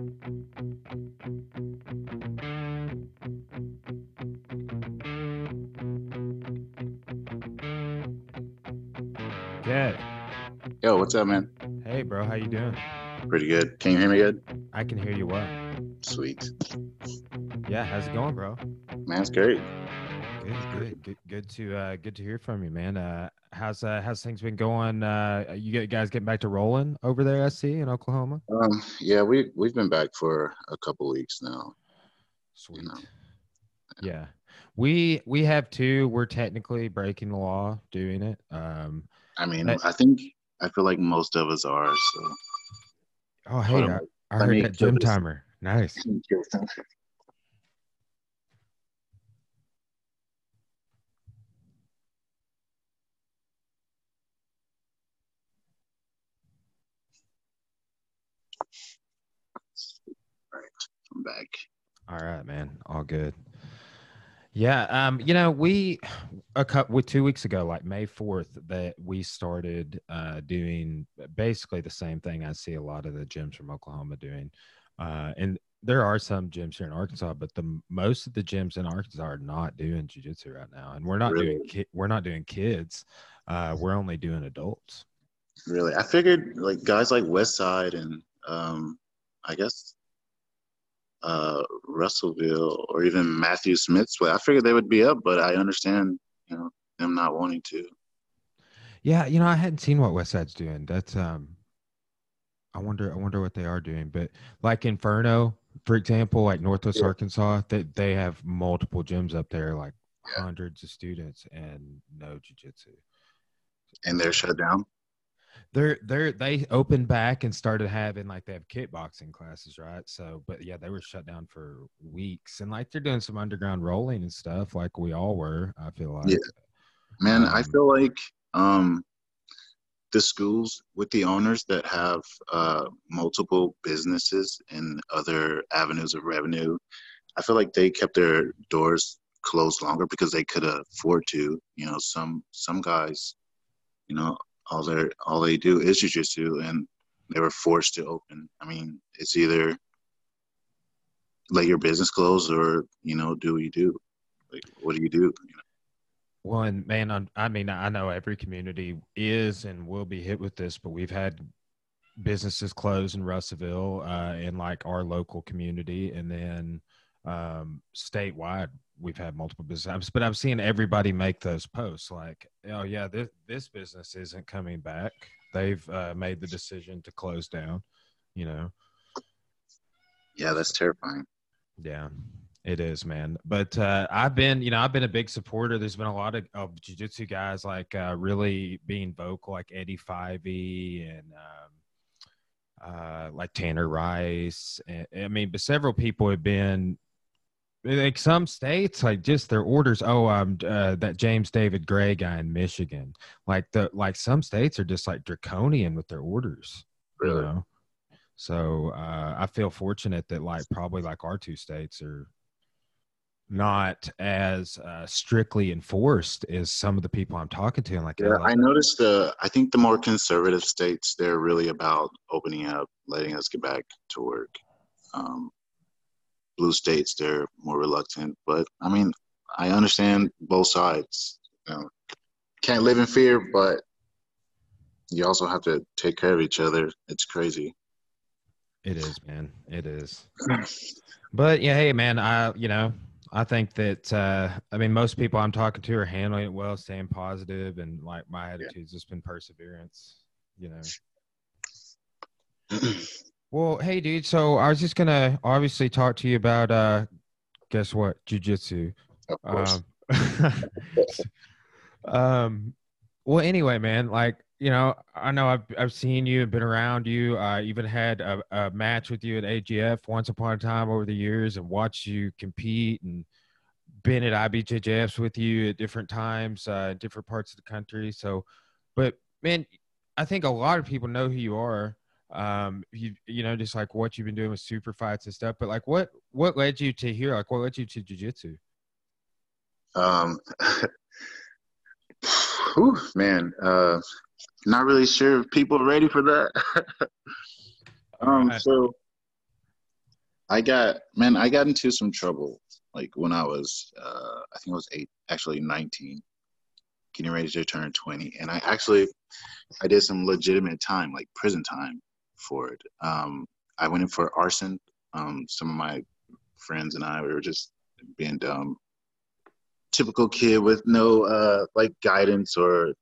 Good. Yo, what's up, man? Hey, bro. How you doing? Pretty good. Can you hear me good? I can hear you well. Sweet. Yeah. How's it going, bro? Man, it's great. Good. Good. Good. Good to uh, good to hear from you, man. Uh, how's uh, how's things been going? Uh, you guys getting back to rolling over there? I see in Oklahoma. Um, yeah, we we've been back for a couple weeks now. Sweet. know. Yeah. We we have two. We're technically breaking the law doing it. Um. I mean. I think I feel like most of us are. So Oh, hey. Hold I. I heard that gym timer. Nice. I'm back. All right, man. All good. Yeah. Um, you know, we a couple two weeks ago, like May 4th, that we started uh doing basically the same thing I see a lot of the gyms from Oklahoma doing. Uh and there are some gyms here in Arkansas, but the most of the gyms in Arkansas are not doing jujitsu right now. And we're not doing Really? ki- we're not doing kids. Uh we're only doing adults. Really, I figured like guys like Westside and um, I guess uh, Russellville or even Matthew Smith's way. I figured they would be up, but I understand, you know, them not wanting to. Yeah, you know, I hadn't seen what West Side's doing. That's um I wonder I wonder what they are doing. But like Inferno, for example, like Northwest Yeah. Arkansas, they they have multiple gyms up there, like Yeah. hundreds of students and no jujitsu. And they're shut down. They're they're they opened back and started having like they have kickboxing classes, right? So but yeah, they were shut down for weeks. And like they're doing some underground rolling and stuff like we all were, I feel like. Yeah. Man, I Um, feel like um, the schools with the owners that have uh, multiple businesses and other avenues of revenue, I feel like they kept their doors closed longer because they could afford to. You know, some some guys, you know, all they all they do is jujitsu, and they were forced to open. I mean, it's either let your business close or you know do what you do. Like, what do you do? You know? Well, and man, I mean, I know every community is and will be hit with this, but we've had businesses close in Russellville, uh, in like our local community, and then um, statewide, we've had multiple businesses. But I'm seeing everybody make those posts like, "Oh yeah, this this business isn't coming back. They've uh, made the decision to close down." You know. Yeah, that's terrifying. Yeah, it is, man. But uh, I've been, you know, I've been a big supporter. There's been a lot of, of jujitsu guys like uh, really being vocal, like Eddie Fivey and um, uh, like Tanner Rice. And, I mean, but several people have been. Like some states, like just their orders. Oh, um, uh, that James David Gray guy in Michigan. Like the like some states are just like draconian with their orders you Really. know so uh, i feel fortunate that like probably like our two states are not as uh, strictly enforced as some of the people i'm talking to and like Yeah, I noticed the. I think the more conservative states, they're really about opening up, letting us get back to work. Um, blue states, they're more reluctant. But I mean, I understand both sides. You know, can't live in fear, but you also have to take care of each other. It's crazy. it is man it is but yeah hey man i you know i think that uh i mean most people i'm talking to are handling it well staying positive and like my attitude's just been perseverance you know Well, hey, dude. So I was just gonna obviously talk to you about uh, guess what, jujitsu. of course. Um, um, well, anyway, man, like you know, I know I've I've seen you, and been around you. I even had a, a match with you at AGF once upon a time over the years, and watched you compete, and been at IBJJFs with you at different times, uh, different parts of the country. So, but man, I think a lot of people know who you are um you you know just like what you've been doing with super fights and stuff but like what what led you to here like what led you to jiu-jitsu Um, whew, man, uh, not really sure if people are ready for that. um, Alright. so I got man, I got into some trouble like when I was uh I think I was eight, actually nineteen, getting ready to turn twenty. And I actually I did some legitimate time, like prison time for it. Um I went in for arson. Um some of my friends and I we were just being dumb. Typical kid with no uh like guidance or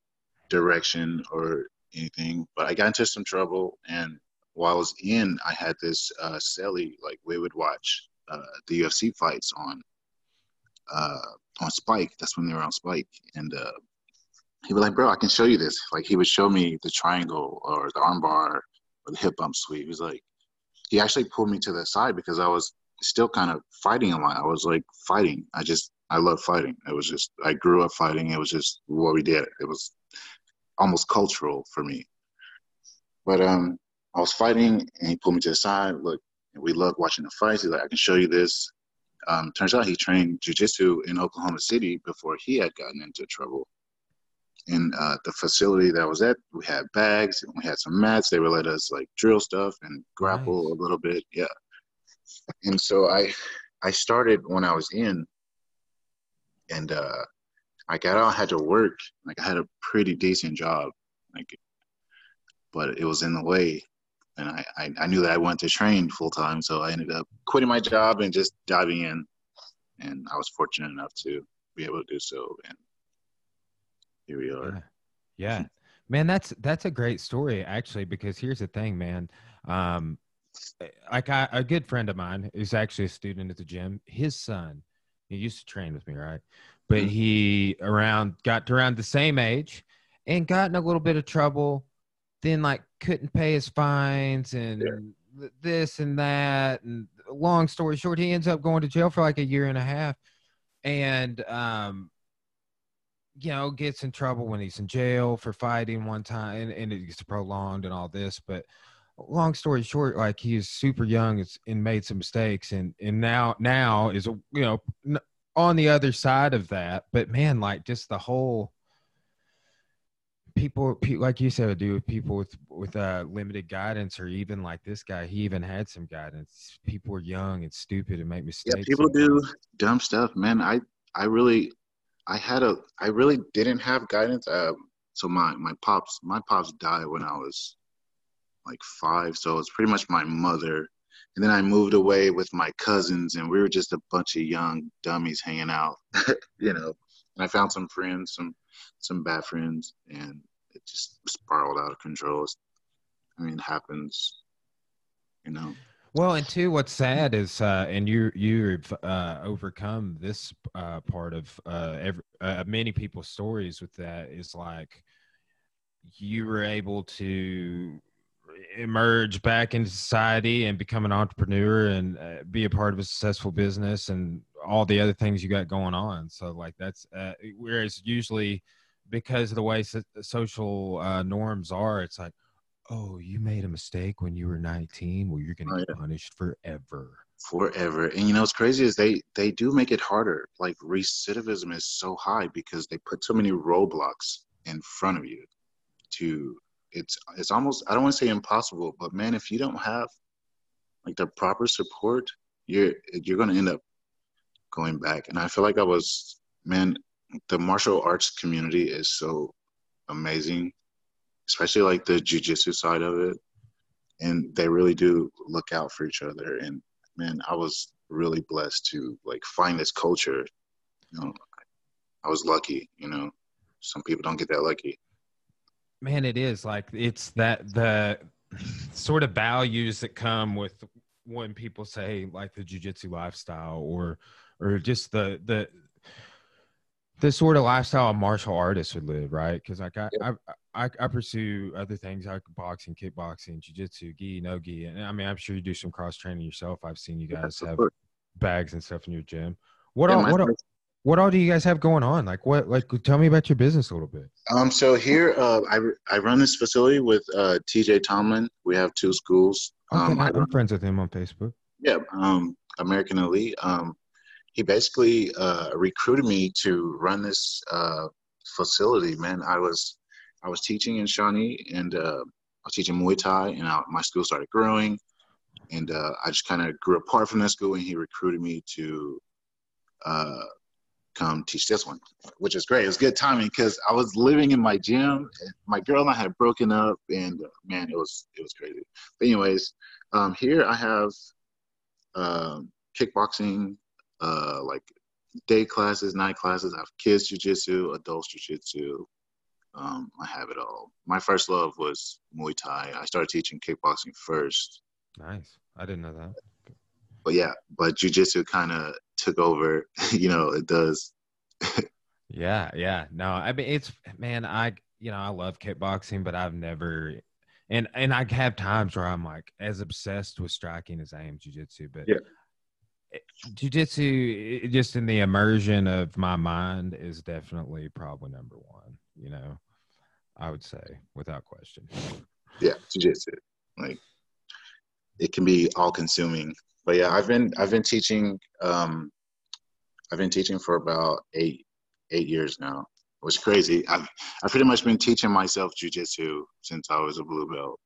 direction or anything. But I got into some trouble and while I was in, I had this uh, celly like we would watch uh, the UFC fights on uh, on Spike. That's when they were on Spike, and uh, he was like, "Bro, I can show you this." Like he would show me the triangle or the armbar hip bump sweep. He was like, he actually pulled me to the side because I was still kind of fighting a lot. I was like fighting. I just I love fighting. It was just I grew up fighting. It was just what we did. It was almost cultural for me. But um, I was fighting and he pulled me to the side. Look, we love watching the fights. He's like, I can show you this. Um, turns out he trained jujitsu in Oklahoma City before he had gotten into trouble. In uh, the facility that I was at, we had bags and we had some mats. They would let us like drill stuff and grapple nice. a little bit. Yeah. And so I, I started when I was in, and uh, I got out, had to work. Like I had a pretty decent job, like, but it was in the way and I, I, I knew that I wanted to train full time, so I ended up quitting my job and just diving in. And I was fortunate enough to be able to do so, and here we are. Yeah, yeah. man, that's that's a great story actually. Because here's the thing, man. Um, like I, a good friend of mine is actually a student at the gym. His son, he used to train with me, right? But mm-hmm. he around got to around the same age and got in a little bit of trouble then like couldn't pay his fines and yeah. this and that and long story short he ends up going to jail for like a year and a half and um you know gets in trouble when he's in jail for fighting one time and, and it gets prolonged and all this but long story short like he is super young and made some mistakes and and now now is you know on the other side of that but man like just the whole people, like you said, do people with with uh, limited guidance, or even like this guy, he even had some guidance. People are young and stupid and make mistakes. Yeah, people do dumb stuff, man. I I really, I had a, I really didn't have guidance. Um, so my my pops, my pops died when I was like five, so it's pretty much my mother. And then I moved away with my cousins, and we were just a bunch of young dummies hanging out, you know. And I found some friends, some some bad friends, and it just spiraled out of control. I mean, it happens, you know. Well, and two, what's sad is, uh, and you you've uh, overcome this uh, part of uh, every, uh, many people's stories with that is like you were able to emerge back into society and become an entrepreneur and uh, be a part of a successful business and all the other things you got going on. So like that's whereas usually because of the way so- social norms are, it's like, oh, you made a mistake when you were 19. Well, you're going to oh, get yeah. punished forever. Forever. And you know what's crazy is they they do make it harder. Like recidivism is so high because they put so many roadblocks in front of you. To it's it's almost I don't want to say impossible, but man, if you don't have like the proper support, you're you're going to end up going back. And I feel like I was man the martial arts community is so amazing, especially like the jujitsu side of it. And they really do look out for each other. And man, I was really blessed to like find this culture. You know, I was lucky, you know. Some people don't get that lucky. Man, it is like it's that the sort of values that come with when people say like the jujitsu lifestyle or or just the the the sort of lifestyle a martial artist would live, right? Because like I, yeah. I, I, I, pursue other things like boxing, kickboxing, jiu-jitsu, gi, no gi, and I mean I'm sure you do some cross training yourself. I've seen you guys yeah, have bags and stuff in your gym. What yeah, all, what all, what all do you guys have going on? Like what? Like tell me about your business a little bit. Um, so here uh, I I run this facility with uh, T.J. Tomlin. We have two schools. Okay, um, I'm friends with him on Facebook. Yeah, um, American Elite. Um, he basically uh, recruited me to run this uh, facility. Man, I was I was teaching in Shawnee and uh, I was teaching Muay Thai, and I, my school started growing. and uh, I just kind of grew apart from that school, and he recruited me to uh, come teach this one, which is great. It was good timing because I was living in my gym. my girl and I had broken up, and uh, man, it was it was crazy. But anyways, um, here I have um, kickboxing, uh, like day classes, night classes. I have kids jujitsu, adults jujitsu. Um, I have it all. My first love was Muay Thai. I started teaching kickboxing first. Nice. I didn't know that. But yeah, but jujitsu kind of took over. you know, it does. yeah, yeah. No, I mean it's man, I you know, I love kickboxing, but I've never and and I have times where I'm like as obsessed with striking as I am jujitsu, but yeah. Jiu-jitsu, just in the immersion of my mind, is definitely probably number one. You know, I would say without question. Yeah, jiu-jitsu, like it can be all-consuming. But yeah, I've been I've been teaching. Um, I've been teaching for about eight eight years now. It was crazy. I've I've pretty much been teaching myself jujitsu since I was a blue belt.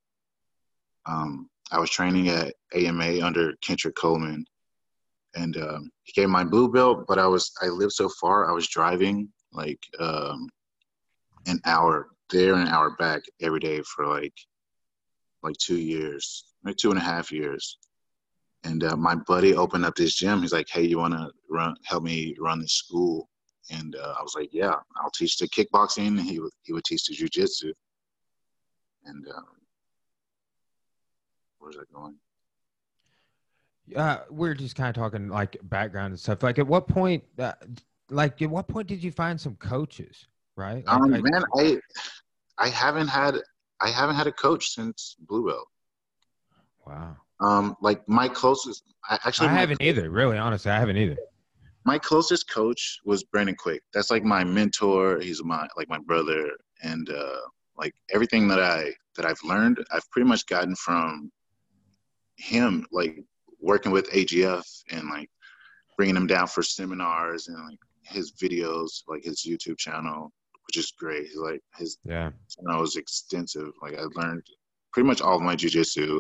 Um, I was training at AMA under Kendrick Coleman, and um, he gave my blue belt. But I was I lived so far. I was driving like um, an hour there and an hour back every day for like like two years, like two and a half years. And uh, my buddy opened up this gym. He's like, "Hey, you want to run? Help me run this school?" And uh, I was like, "Yeah, I'll teach the kickboxing. he would he would teach the jujitsu." And um, where's that going? Uh, we're just kind of talking like background and stuff. Like, at what point, uh, like, at what point did you find some coaches? Right? Like, um, man, I I haven't had I haven't had a coach since blue belt. Wow. Um, like my closest, I actually I haven't either. Really, honestly, I haven't either. My closest coach was Brandon Quick. That's like my mentor. He's my like my brother, and uh, like everything that I that I've learned, I've pretty much gotten from him. Like working with AGF and like bringing him down for seminars and like his videos, like his YouTube channel, which is great. He's like his yeah channel was extensive. Like I learned pretty much all of my jujitsu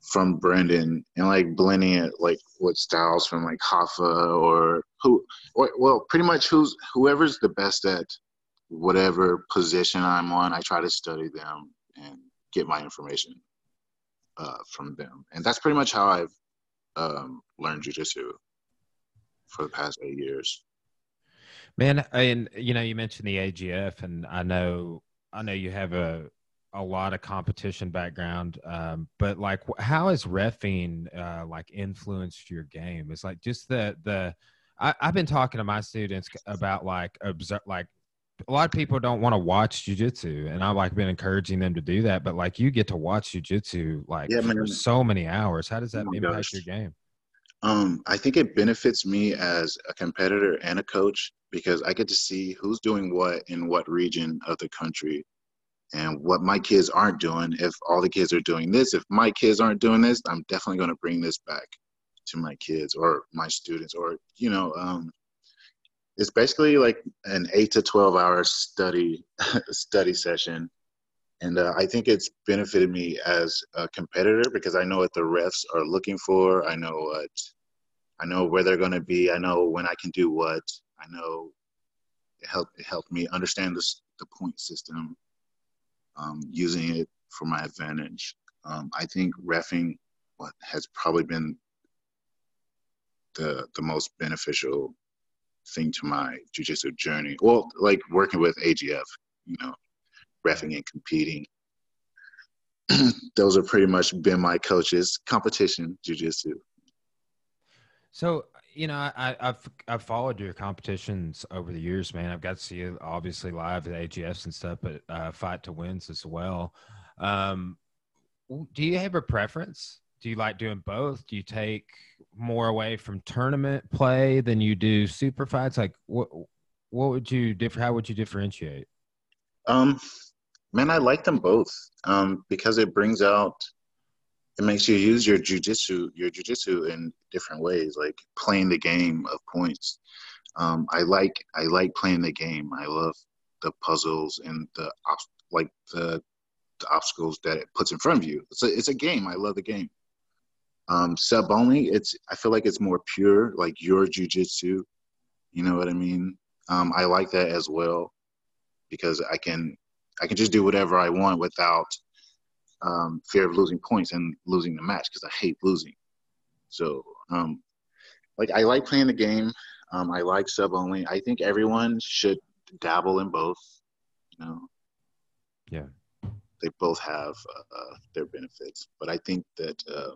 from Brandon and like blending it like with styles from like Rafa or who or well pretty much who's whoever's the best at whatever position I'm on, I try to study them and get my information uh, from them. And that's pretty much how I've um, learned jujitsu for the past eight years. Man, and you know, you mentioned the AGF, and I know, I know you have a a lot of competition background, um, but like, how has refing uh, like influenced your game? It's like just the the. I, I've been talking to my students about like observe like a lot of people don't want to watch jujitsu, and I've like been encouraging them to do that. But like, you get to watch jujitsu like yeah, for so many hours. How does that oh impact gosh. your game? Um, I think it benefits me as a competitor and a coach because I get to see who's doing what in what region of the country and what my kids aren't doing. If all the kids are doing this, if my kids aren't doing this, I'm definitely going to bring this back to my kids or my students or, you know, um, it's basically like an eight to 12 hour study, study session. And uh, I think it's benefited me as a competitor because I know what the refs are looking for. I know what, I know where they're going to be. I know when I can do what. I know it helped it helped me understand the the point system, um, using it for my advantage. Um, I think refing what has probably been the the most beneficial thing to my jujitsu journey. Well, like working with AGF, you know, refing and competing. Those have pretty much been my coaches. Competition jujitsu. So you know, I, have I've followed your competitions over the years, man. I've got to see you obviously live at AGFs and stuff, but uh, fight to wins as well. Um, do you have a preference? Do you like doing both? Do you take more away from tournament play than you do super fights? Like, what what would you differ? How would you differentiate? Um, man, I like them both um, because it brings out it makes you use your jujitsu, your jujitsu in different ways, like playing the game of points. Um, I like I like playing the game. I love the puzzles and the like the, the obstacles that it puts in front of you. It's a it's a game. I love the game. Um, sub only, it's I feel like it's more pure, like your jujitsu. You know what I mean? Um, I like that as well because I can I can just do whatever I want without um, fear of losing points and losing the match because I hate losing. So, um, like, I like playing the game. Um, I like sub only. I think everyone should dabble in both. You know. Yeah. They both have uh, their benefits, but I think that uh,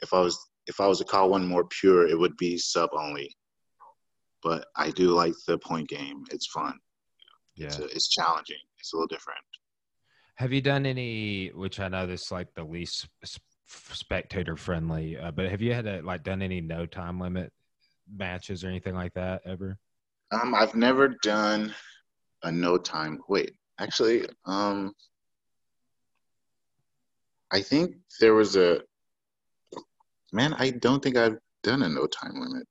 if I was if I was to call one more pure, it would be sub only. But I do like the point game. It's fun. Yeah. It's, a, it's challenging. It's a little different. Have you done any? Which I know this like the least spectator friendly, uh, but have you had to, like done any no time limit matches or anything like that ever? Um, I've never done a no time. Wait, actually, um, I think there was a man. I don't think I've done a no time limit.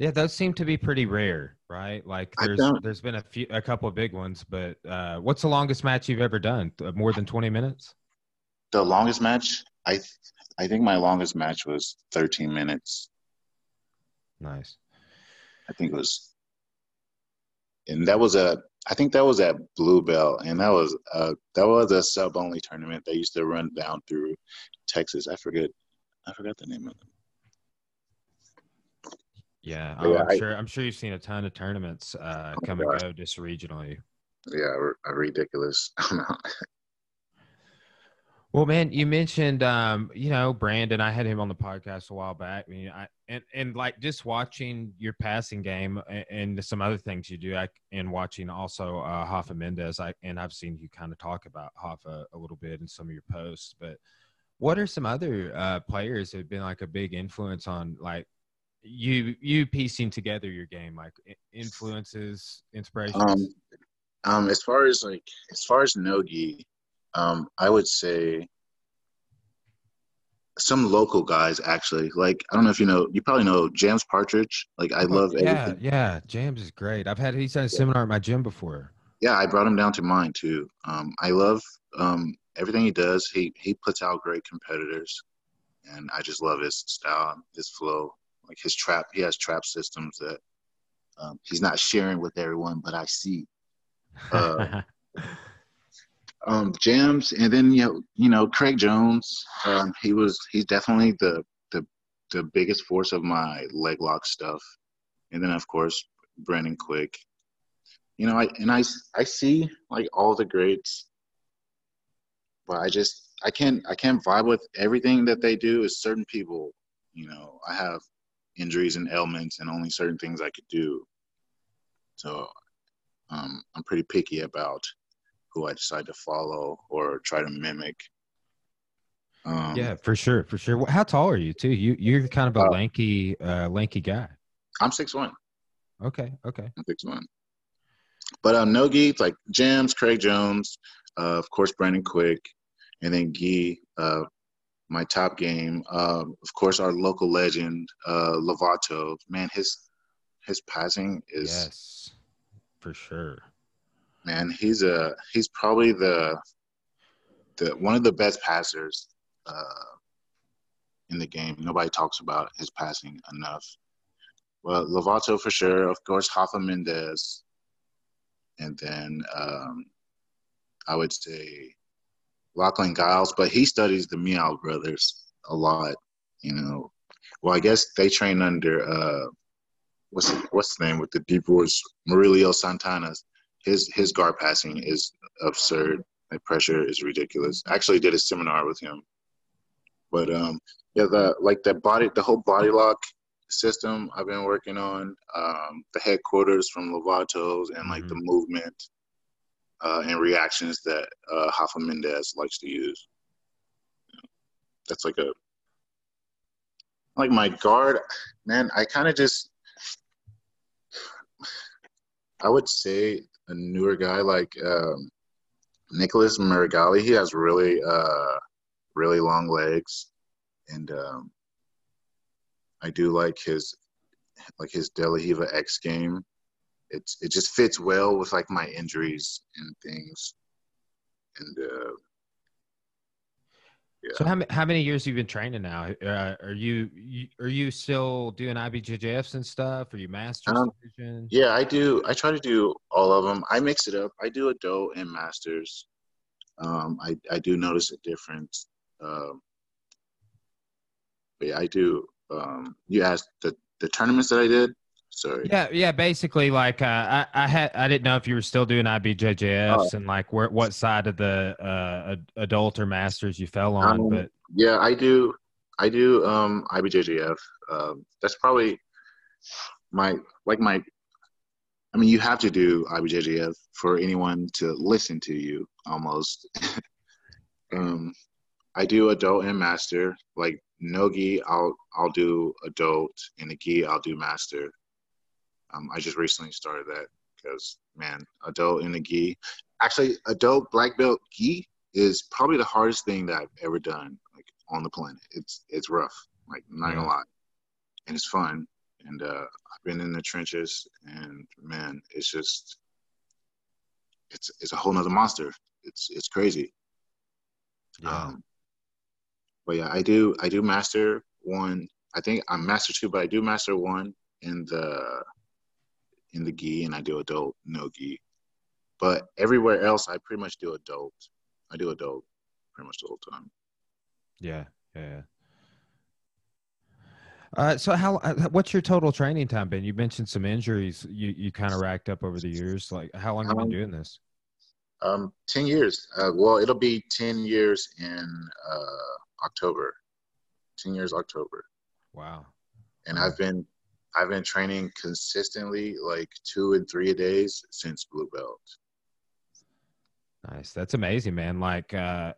Yeah, those seem to be pretty rare, right? Like there's there's been a few a couple of big ones, but uh, what's the longest match you've ever done? More than 20 minutes? The longest match, I th- I think my longest match was 13 minutes. Nice. I think it was and that was a I think that was at Bluebell and that was a that was a sub only tournament that used to run down through Texas. I forget I forgot the name of it. Yeah, yeah I'm I, sure. I'm sure you've seen a ton of tournaments uh, oh come and go just regionally. Yeah, a ridiculous amount. well, man, you mentioned, um, you know, Brandon. I had him on the podcast a while back. I mean, I and and like just watching your passing game and, and some other things you do, I, and watching also uh, Rafa Mendes. I and I've seen you kind of talk about Rafa a little bit in some of your posts, but what are some other uh, players that have been like a big influence on like you you piecing together your game like influences inspiration um um as far as like as far as nogi um i would say some local guys actually. Like i don't know if you know you probably know jams partridge. Like i oh, love yeah everything. yeah. Jams is great. I've had he's had a yeah. seminar at my gym before. Yeah i brought him down to mine too. Um i love um everything he does. He he puts out great competitors and i just love his style his flow like his trap, he has trap systems that um, he's not sharing with everyone, but I see. Uh, um, Jams, and then you know, you know, Craig Jones. Um, he was he's definitely the the the biggest force of my leg lock stuff, and then of course Brandon Quick. You know, I and I I see like all the greats, but I just I can't I can't vibe with everything that they do. Is certain people, you know, I have injuries and ailments and only certain things I could do. So um, I'm pretty picky about who I decide to follow or try to mimic. Um, yeah, for sure, for sure. How tall are you too? You you're kind of a uh, lanky, uh, lanky guy. I'm six one. Okay, okay. I'm six one. But um, no Gi, like Jams, Craig Jones, uh, of course Brandon Quick, and then Gi, uh, my top game. Um, of course, our local legend, uh, Lovato. Man, his his passing is yes, for sure. Man, he's a he's probably the the one of the best passers uh, in the game. Nobody talks about his passing enough. Well, Lovato for sure. Of course, Rafa Mendes, and then um, I would say Lachlan Giles, but he studies the Miyao brothers a lot. You know, well, I guess they train under uh, what's what's the name with the deep voice, Murilo Santana's. His his guard passing is absurd. The pressure is ridiculous. I actually did a seminar with him, but um, yeah, the like the body, the whole body lock system I've been working on, um, the headquarters from Lovato's and like mm-hmm. the movement uh, and reactions that uh, Rafa Mendes likes to use. That's like a like my guard, man. I kind of just I would say a newer guy like um, Nicholas Meregali. He has really uh, really long legs, and um, I do like his like his De La Riva X game it's it just fits well with like my injuries and things and uh Yeah. So how how many years have you been training now? Uh, are you, you are you still doing IBJJFs and stuff? Are you masters Um. Yeah, I do. I try to do all of them. I mix it up. I do adult and masters. Um, I I do notice a difference. Um, but yeah, I do. Um, you asked the the tournaments that I did. Sorry. Yeah, yeah. Basically, like uh, I, I had, I didn't know if you were still doing IBJJFs Oh. and like where, what side of the uh, adult or masters you fell on. Um, but Yeah, I do. I do. Um, IBJJF. Um, that's probably my like my. I mean, you have to do IBJJF for anyone to listen to you. Almost. um, I do adult and master. Like no gi, I'll I'll do adult, and the gi, I'll do master. Um, I just recently started that because man, adult in the gi. Actually, adult black belt gi is probably the hardest thing that I've ever done, like on the planet. It's it's rough, like I'm not gonna lie, and it's fun. And uh, I've been in the trenches, and man, it's just it's it's a whole nother monster. It's it's crazy. yeah, Um, but yeah, I do I do master one. I think I'm master two, but I do master one in the in the gi, and I do adult no gi. But everywhere else, I pretty much do adult. I do adult pretty much the whole time. yeah, yeah. Uh, so how uh, what's your total training time been? You mentioned some injuries you you kind of racked up over the years. Like how long have you Um, been doing this? Um, ten years. Uh, well, it'll be ten years in uh, October. Ten years October, Wow. and I've been I've been training consistently, like two and three days since blue belt. Nice. That's amazing, man. Like uh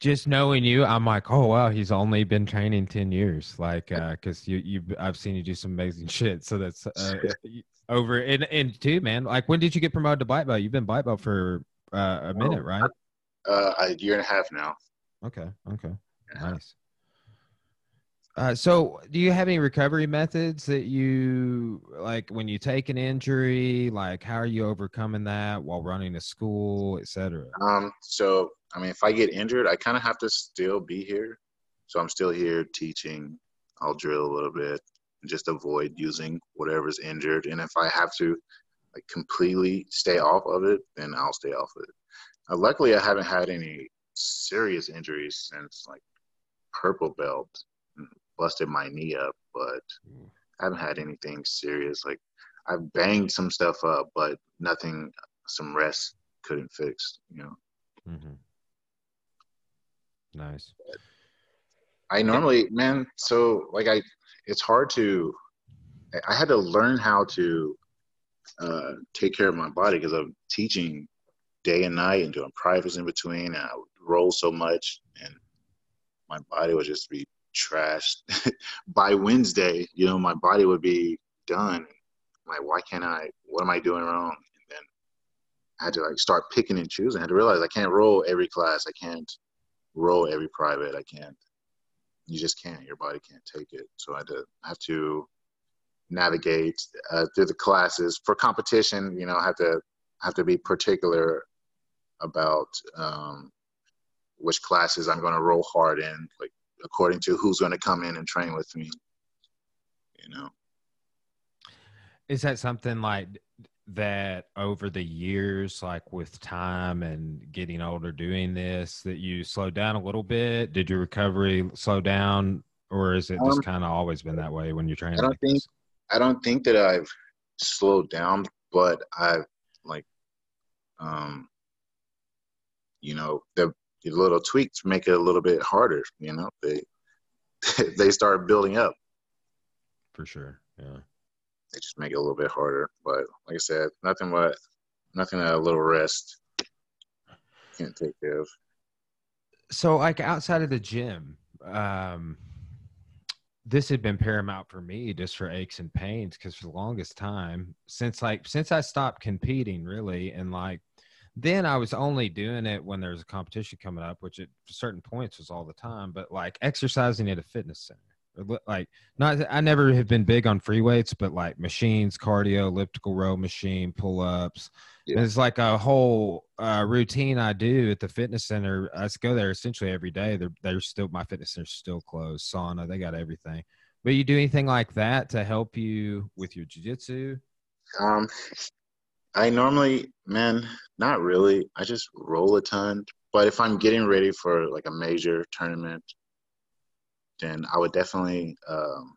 just knowing you, I'm like, oh wow, he's only been training ten years. Like, uh, cause you you I've seen you do some amazing shit. So that's uh, over and and too, man. Like, when did you get promoted to black belt? You've been black belt for uh, a minute, right? Uh, a year and a half now. Okay. Okay. Nice. Uh, so, do you have any recovery methods that you like when you take an injury? Like, how are you overcoming that while running a school, et cetera? Um, so I mean, if I get injured, I kind of have to still be here. So I'm still here teaching. I'll drill a little bit just avoid using whatever's injured. And if I have to like completely stay off of it, then I'll stay off of it. Uh, luckily, I haven't had any serious injuries since like purple belt busted my knee up, but I haven't had anything serious. Like I've banged some stuff up, but nothing some rest couldn't fix. You know. Mm-hmm. Nice. I normally, man, so like I, it's hard to, I- I had to learn how to uh, take care of my body because I'm teaching day and night and doing privates in between, and I would roll so much, and my body would just be trashed. By Wednesday, you know, my body would be done. Like, why can't I? What am I doing wrong? And then I had to like start picking and choosing. I had to realize I can't roll every class. I can't roll every private. I can't you just can't. Your body can't take it. So I had to have to navigate uh, through the classes for competition. You know, I have to have to be particular about um, which classes I'm going to roll hard in, like according to who's going to come in and train with me. You know, Is that something like that over the years, like with time and getting older doing this, that you slowed down a little bit? Did your recovery slow down, or is it just Um, kind of always been that way when you're training? I don't like think this? I don't think that I've slowed down, but I've like, um, you know, the, the little tweaks to make it a little bit harder. You know, they they start building up. for sure. Yeah. They just make it a little bit harder. But like I said, nothing but nothing that a little rest can't take care of. so like outside of the gym um this had been paramount for me just for aches and pains because for the longest time since like since i stopped competing really and like then i was only doing it when there was a competition coming up which at certain points was all the time but like exercising at a fitness center like not I never have been big on free weights, but like machines, cardio, elliptical row machine, pull ups. Yeah. It's like a whole uh, routine I do at the fitness center. I go there essentially every day. They're they're still my fitness center's still closed. Sauna, they got everything. But you do anything like that to help you with your jujitsu? Um, I normally, man, not really. I just roll a ton. But if I'm getting ready for like a major tournament then I would definitely um,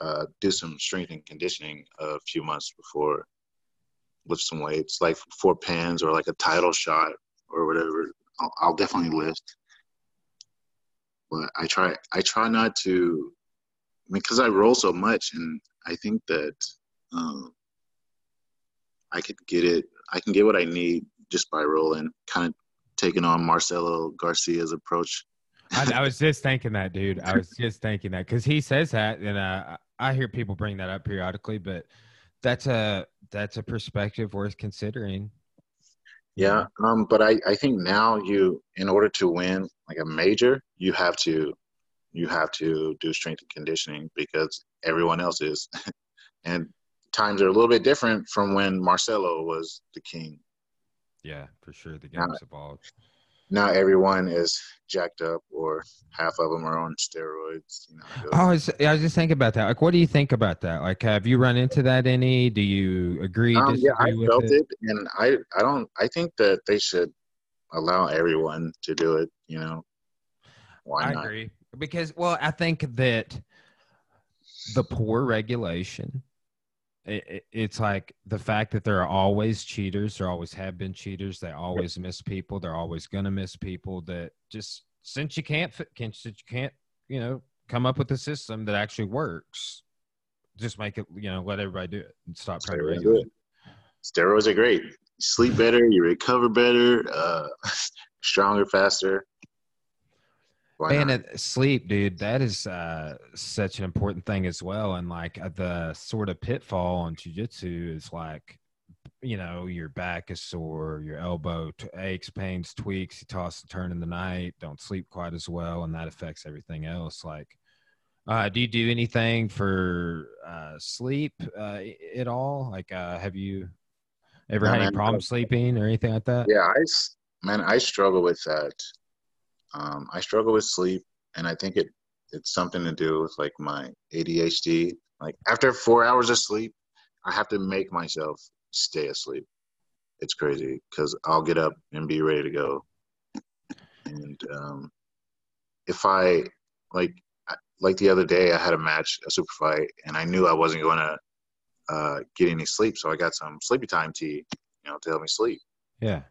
uh, do some strength and conditioning a few months before lift some weights, like four pans or like a title shot or whatever. I'll, I'll definitely lift, but I try I try not to. Because I roll so much, and I think that um, I could get it. I can get what I need just by rolling. Kind of taking on Marcelo Garcia's approach I, I, was just thinking that, dude. I was just thinking that because he says that, and uh, I hear people bring that up periodically. But that's a that's a perspective worth considering. Yeah, um, but I I think now you, in order to win like a major, you have to you have to do strength and conditioning because everyone else is, and times are a little bit different from when Marcelo was the king. Yeah, for sure. The game's evolved not everyone is jacked up or half of them are on steroids you know oh, I was, I was just thinking about that like what do you think about that like have you run into that any do you agree um, yeah i felt it? it? and i i don't i think that they should allow everyone to do it you know why I not agree because well i think that the poor regulation it, it's like the fact that there are always cheaters there always have been cheaters they always miss people they're always going to miss people that just since you can't can since you can't you know come up with a system that actually works just make it you know let everybody do it and stop trying to regulate it. steroids are great. You sleep better you recover better uh, stronger faster why Man, sleep, dude, that is uh, such an important thing as well. And like uh, the sort of pitfall on jujitsu is like, you know, your back is sore, your elbow t- aches, pains, tweaks, you toss and turn in the night, don't sleep quite as well, and that affects everything else. Like, uh, do you do anything for uh, sleep uh, at all? Like, uh, have you ever had any problem sleeping or anything like that? Yeah, I man, I struggle with that. Um, I struggle with sleep, and I think it it's something to do with like my ADHD. Like after four hours of sleep, I have to make myself stay asleep. It's crazy because I'll get up and be ready to go. And um, if I like like the other day, I had a match, a super fight, and I knew I wasn't going to uh, get any sleep, so I got some sleepy time tea, you know, to help me sleep. Yeah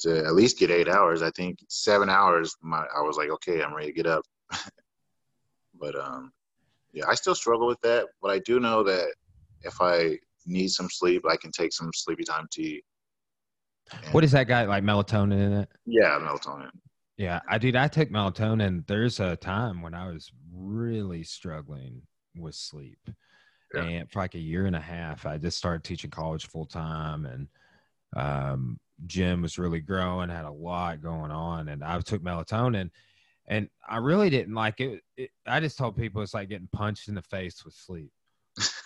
to at least get eight hours. I think seven hours, my, I was like, okay, I'm ready to get up. but um, yeah, I still struggle with that. But I do know that if I need some sleep, I can take some sleepy time tea. What is that guy like melatonin in it? Yeah, melatonin. Yeah, I did. I took melatonin. There's a time when I was really struggling with sleep, yeah. and for like a year and a half, I just started teaching college full time, and um, gym was really growing, had a lot going on, and I took melatonin, and I really didn't like it. it I just told people it's like getting punched in the face with sleep.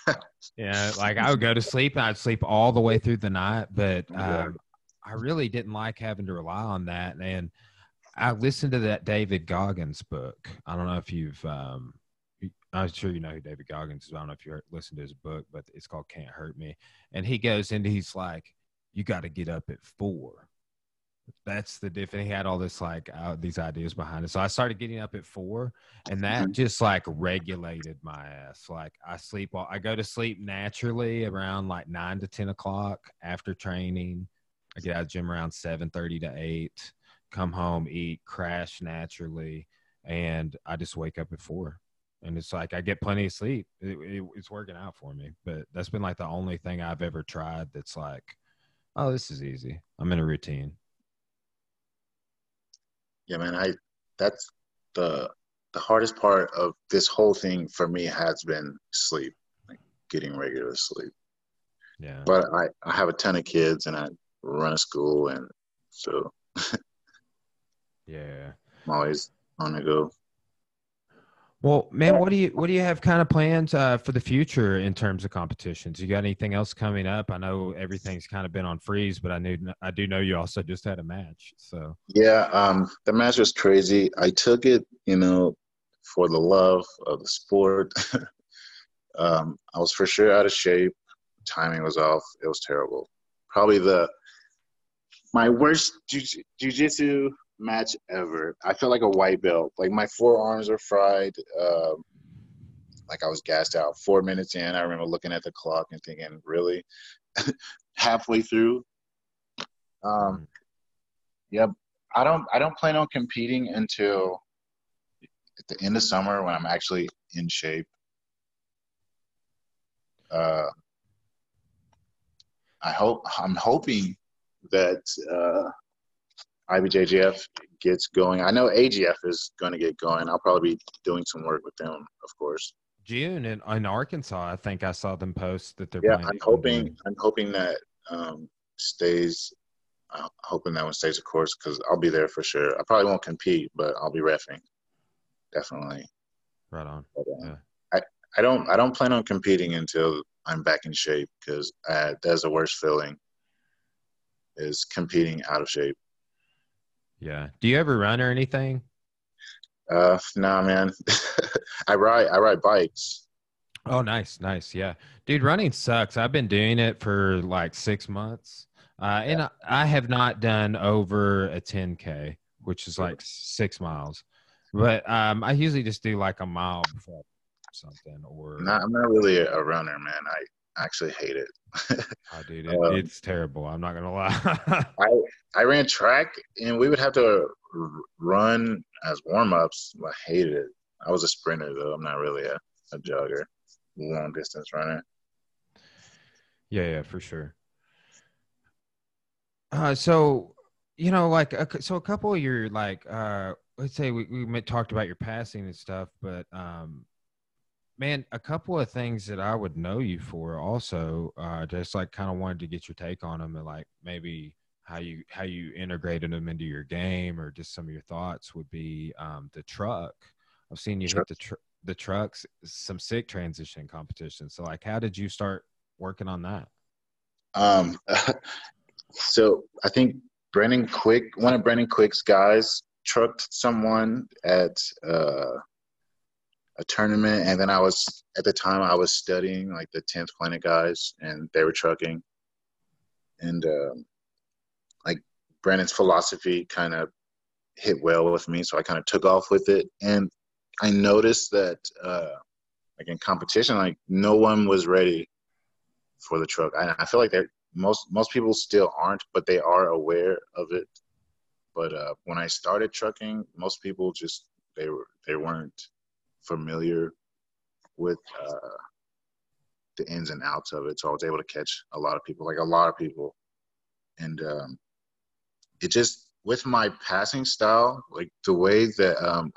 yeah, like I would go to sleep and I'd sleep all the way through the night, but um, I really didn't like having to rely on that. And I listened to that David Goggins book. I don't know if you've, um, I'm sure you know who David Goggins is. I don't know if you listened to his book, but it's called Can't Hurt Me. And he goes into, he's like, you got to get up at four. That's the difference. He had all this like uh, these ideas behind it. So I started getting up at four, and that mm-hmm. just like regulated my ass. Like I sleep, I go to sleep naturally around like nine to ten o'clock after training. I get out of gym around seven thirty to eight. Come home, eat, crash naturally, and I just wake up at four and it's like I get plenty of sleep. It, it, it's working out for me, but that's been like the only thing I've ever tried that's like oh, this is easy. I'm in a routine. Yeah, man. I that's the the hardest part of this whole thing for me has been sleep, like getting regular sleep. Yeah. But I I have a ton of kids and I run a school and so. yeah. I'm always on the go. Well, man, what do you what do you have kind of plans uh, for the future in terms of competitions? You got anything else coming up? I know everything's kind of been on freeze, but I knew I do know you also just had a match. So yeah, um, the match was crazy. I took it, you know, for the love of the sport. um, I was for sure out of shape. Timing was off. It was terrible. Probably the my worst jiu- jujitsu match ever. I felt like a white belt. Like my forearms were fried. Um, like I was gassed out. Four minutes in, I remember looking at the clock and thinking, really? Halfway through. Um, yep. I don't. I don't plan on competing until at the end of summer when I'm actually in shape. Uh, I hope. I'm hoping that uh, IBJJF gets going. I know AGF is going to get going. I'll probably be doing some work with them, of course. June in, in Arkansas, I think I saw them post that they're. Yeah, I'm hoping. I'm hoping that um, stays. I'm hoping that one stays, of course, because I'll be there for sure. I probably won't compete, but I'll be refing. Definitely. Right on. But, uh, yeah. I I don't I don't plan on competing until I'm back in shape because uh, that's the worst feeling. Is competing out of shape. Yeah. Do you ever run or anything? Uh, nah, man. I ride. I ride bikes. Oh, nice, nice. Yeah, dude, running sucks. I've been doing it for like six months, uh, and I, I have not done over a 10k, which is like six miles. But um, I usually just do like a mile before something. Or nah, I'm not really a runner, man. I actually hate it. oh, dude, it, um, it's terrible. I'm not gonna lie. I I ran track, and we would have to run as warm ups. I hated it. I was a sprinter though. I'm not really a, a jogger, long distance runner. Yeah, yeah, for sure. Uh, so you know, like, a, so a couple of your like, uh, let's say we we talked about your passing and stuff, but um, man, a couple of things that I would know you for also, uh, just like kind of wanted to get your take on them and like maybe how you how you integrated them into your game or just some of your thoughts would be um, the truck. I've seen you hit the tr- the trucks, some sick transition competition. So like, how did you start working on that? Um, so I think Brandon Quick, one of Brandon Quick's guys, trucked someone at uh, a tournament, and then I was at the time I was studying like the tenth planet guys, and they were trucking, and um, like Brandon's philosophy kind of hit well with me, so I kind of took off with it, and I noticed that uh, like in competition, like no one was ready for the truck. I, I feel like they most most people still aren't, but they are aware of it. But uh, when I started trucking, most people just they were they weren't familiar with uh, the ins and outs of it. So I was able to catch a lot of people, like a lot of people. And um, it just, with my passing style, like the way that um,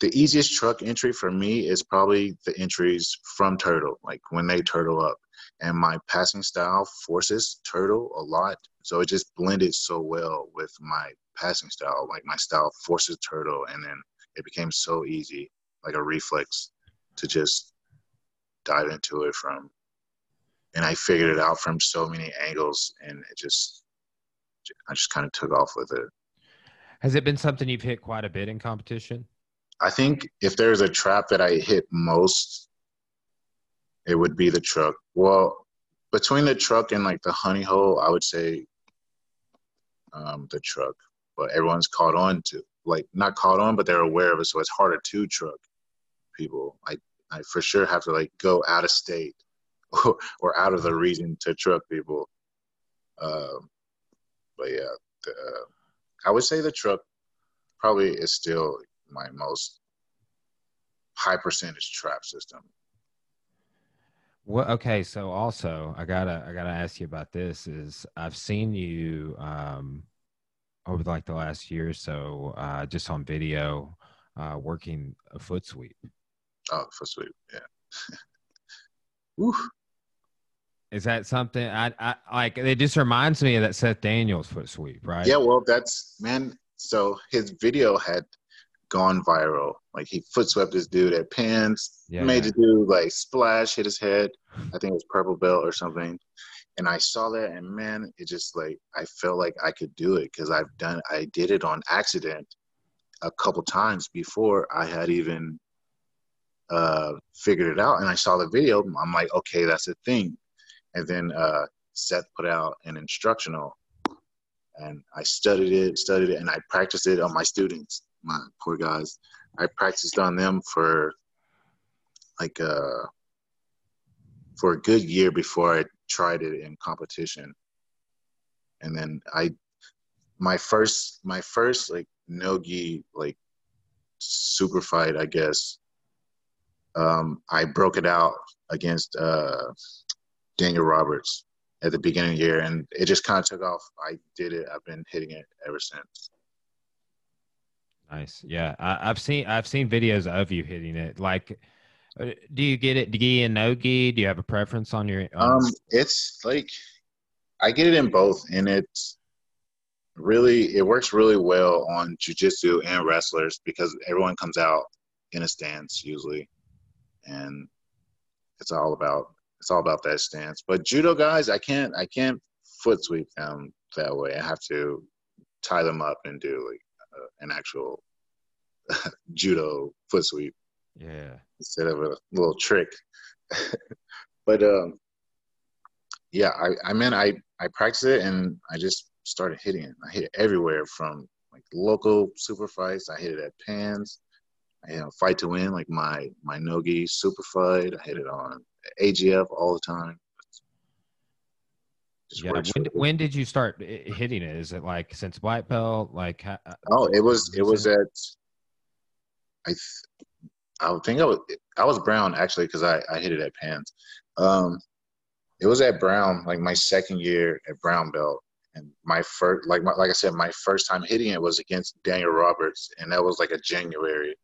the easiest truck entry for me is probably the entries from turtle, like when they turtle up. And my passing style forces turtle a lot. So it just blended so well with my passing style. Like my style forces turtle and then it became so easy, like a reflex, to just dive into it from. And I figured it out from so many angles, and it just, I just kind of took off with it. Has it been something you've hit quite a bit in competition? I think if there's a trap that I hit most, it would be the truck. Well, between the truck and like the honey hole, I would say um, the truck. But everyone's caught on to like not caught on, but they're aware of it, so it's harder to truck people. I I for sure have to like go out of state or, or out of the region to truck people. Um, but yeah, the, uh, I would say the truck probably is still my most high percentage trap system. Well, okay, so also I gotta I gotta ask you about this. Is I've seen you um, over like the last year or so, uh, just on video, uh, working a foot sweep. Oh, foot sweep, yeah. Woo. Is that something I, I like? It just reminds me of that Seth Daniels foot sweep, right? Yeah, well, that's man. So his video had gone viral. Like he foot swept this dude at pins, Yeah, made the dude like splash, hit his head. I think it was purple belt or something. And I saw that, and man, it just like I felt like I could do it because I've done, I did it on accident a couple times before I had even uh, figured it out. And I saw the video. I'm like, okay, that's a thing. And then uh, Seth put out an instructional, and I studied it, studied it, and I practiced it on my students, my poor guys. I practiced on them for like uh, for a good year before I tried it in competition. And then I, my first, my first like no-gi like super fight, I guess. Um, I broke it out against uh, Daniel Roberts at the beginning of the year, and it just kind of took off. I did it. I've been hitting it ever since. Nice. Yeah, I, I've seen I've seen videos of you hitting it. Like, do you get it gi and no gi? Do you have a preference on your? Um, it's like I get it in both, and it's really it works really well on jujitsu and wrestlers because everyone comes out in a stance usually, and it's all about it's all about that stance. But judo guys, I can't I can't foot sweep them that way. I have to tie them up and do like uh, an actual judo foot sweep yeah. instead of a little trick. but um, yeah, I I mean I I practiced it and I just started hitting it. I hit it everywhere from like local super fights. I hit it at pans. I hit on fight to win like my my nogi super fight. I hit it on AGF all the time. Just Yeah. When, when did you start hitting it? Is it like since white belt? Like, uh, Oh, it was it was at I th- I think I was I was brown actually because I I hit it at pans. Um, it was at brown like my second year at brown belt, and my first like my, like I said my first time hitting it was against Daniel Roberts, and that was like a January.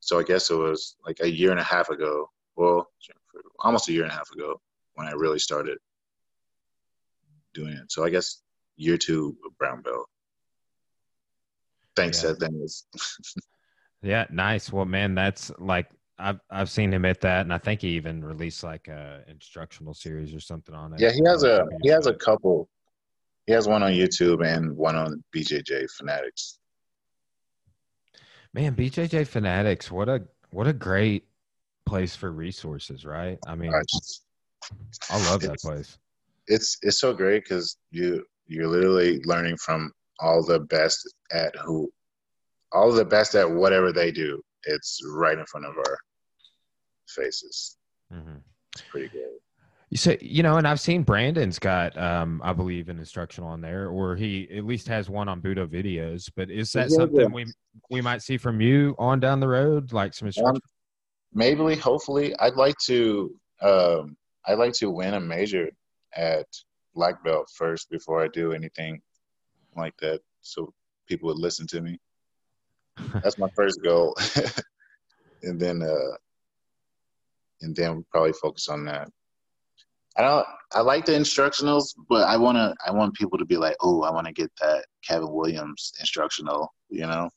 So I guess it was like a year and a half ago. Well, almost a year and a half ago when I really started doing it. So I guess year two of brown belt. Thanks, Yeah. Seth Daniels. yeah, nice. Well, man, that's like I've I've seen him hit that, and I think he even released like a instructional series or something on it. Yeah, he has a he has a couple. He has one on YouTube and one on BJJ Fanatics. Man, BJJ Fanatics, what a what a great place for resources, right? I mean, Uh, it's- I love that place. It's it's so great because you you're literally learning from all the best at who, all the best at whatever they do. It's right in front of our faces. hmm It's pretty good. You say, you know, and I've seen Brandon's got, um, I believe, an instructional on there, or he at least has one on Budo videos. But is that Yeah, something yeah. we we might see from you on down the road, like some instruction? Um, maybe, hopefully, I'd like to. Um, I'd like to win a major at black belt first before I do anything like that, so people would listen to me. That's my first goal, and then uh, and then probably focus on that. I don't. I like the instructionals, but I wanna. I want people to be like, "Oh, I want to get that Kevin Williams instructional." You know.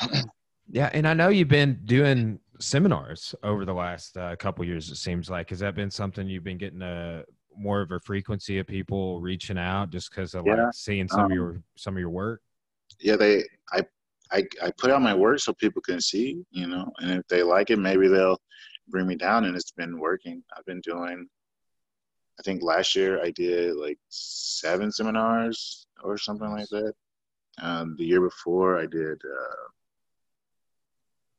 yeah, and I know you've been doing seminars over the last uh, couple years. It seems like has that been something you've been getting a more of a frequency of people reaching out just because of Yeah, like seeing some um, of your some of your work? yeah, they I, I I put out my work so people can see, you know, and if they like it, maybe they'll bring me down. And it's been working. I've been doing. I think last year I did like seven seminars or something like that. Um, the year before I did. Uh,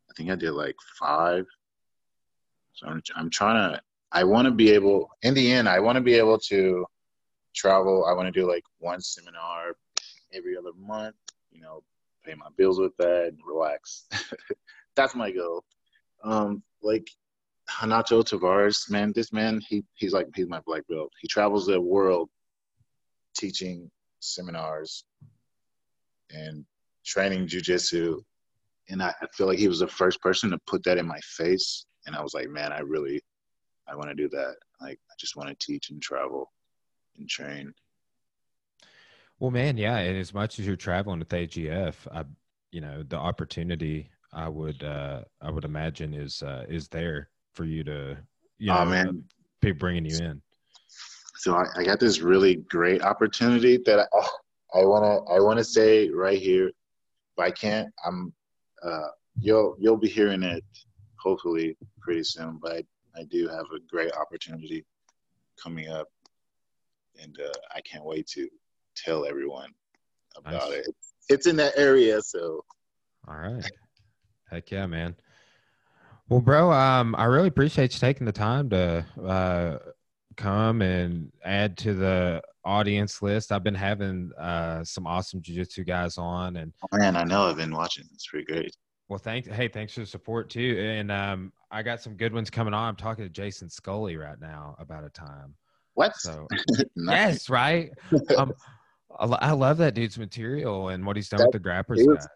I think I did like five. So I'm I'm trying to. I want to be able. In the end, I want to be able to travel. I want to do like one seminar every other month. You know, pay my bills with that and relax. That's my goal. Um, like Renato Tavares, man, this man, he he's like he's my black belt. He travels the world teaching seminars and training jujitsu. And I, I feel like he was the first person to put that in my face. And I was like, man, I really I want to do that. Like I just want to teach and travel and train. Well, man, yeah, and as much as you're traveling with AGF, I you know the opportunity I would uh, I would imagine is uh, is there for you to you know Oh, man. be bringing you in. So I, I got this really great opportunity that I oh, I wanna I wanna say right here, but I can't. I'm uh, you'll you'll be hearing it hopefully pretty soon. But I, I do have a great opportunity coming up, and uh, I can't wait to tell everyone about Nice. it. It's in that area, so All right. Heck yeah, man. Well, bro, um, I really appreciate you taking the time to uh, come and add to the audience list. I've been having uh, some awesome jiu-jitsu guys on, and oh, man, I know I've been watching. It's pretty great. well, thank hey, thanks for the support too. And um, I got some good ones coming on. I'm talking to Jason Scully right now about a time. What? So Nice. yes, right. Um, I, love that dude's material and what he's done That- with the grapplers. was- guy.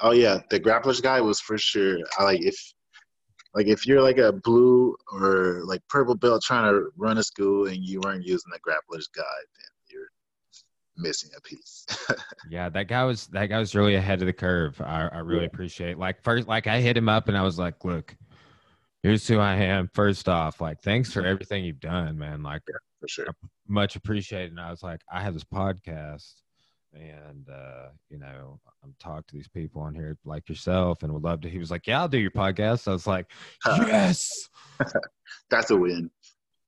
Oh yeah, the grapplers guy was for sure. I like if like if you're like a blue or like purple belt trying to run a school and you weren't using the grapplers guide, then you're missing a piece. Yeah, that guy was that guy was really ahead of the curve. I, I really Yeah. appreciate. Like first, like I hit him up and I was like, "Look, here's who I am. First off, like thanks for everything you've done, man. Like for sure. much appreciated." And I was like, "I have this podcast, and uh, you know, I'm talking to these people on here like yourself, and would love to." He was like, "Yeah, I'll do your podcast." I was like, "Yes, That's a win.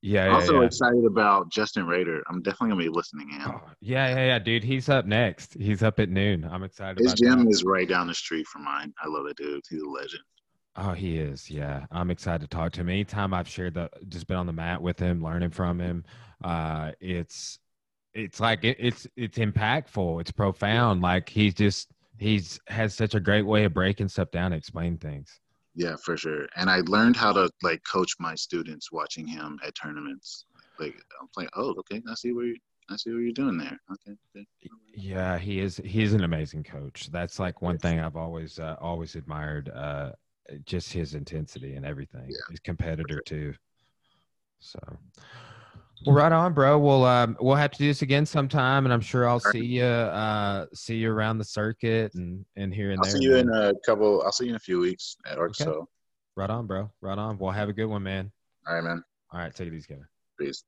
yeah, yeah, also yeah." excited about Justin Rader. I'm definitely gonna be listening in. Oh, yeah, yeah, yeah, dude. He's up next. He's up at noon. I'm excited. His gym that. is right down the street from mine. I love that dude. He's a legend. Oh, he is. Yeah, I'm excited to talk to him. Anytime I've shared the, just been on the mat with him, learning from him, uh, it's, it's like it, it's it's impactful. It's profound. Like he's just he's has such a great way of breaking stuff down, and explain things. Yeah, for sure. And I learned how to like coach my students watching him at tournaments. Like I'm like, oh, okay, I see where you, I see what you're doing there. Okay. Yeah, he is. He's an amazing coach. That's like one thing I've always uh, always admired. Uh, just his intensity and everything. Yeah. He's competitor too. So, well, right on, bro. We'll um, we'll have to do this again sometime, and I'm sure I'll see you uh see you around the circuit and and here and I'll there. see you in a couple. I'll see you in a few weeks at or Okay. so. Right on, bro. Right on. Well, have a good one, man. All right, man. All right, take it easy, Kevin. Peace.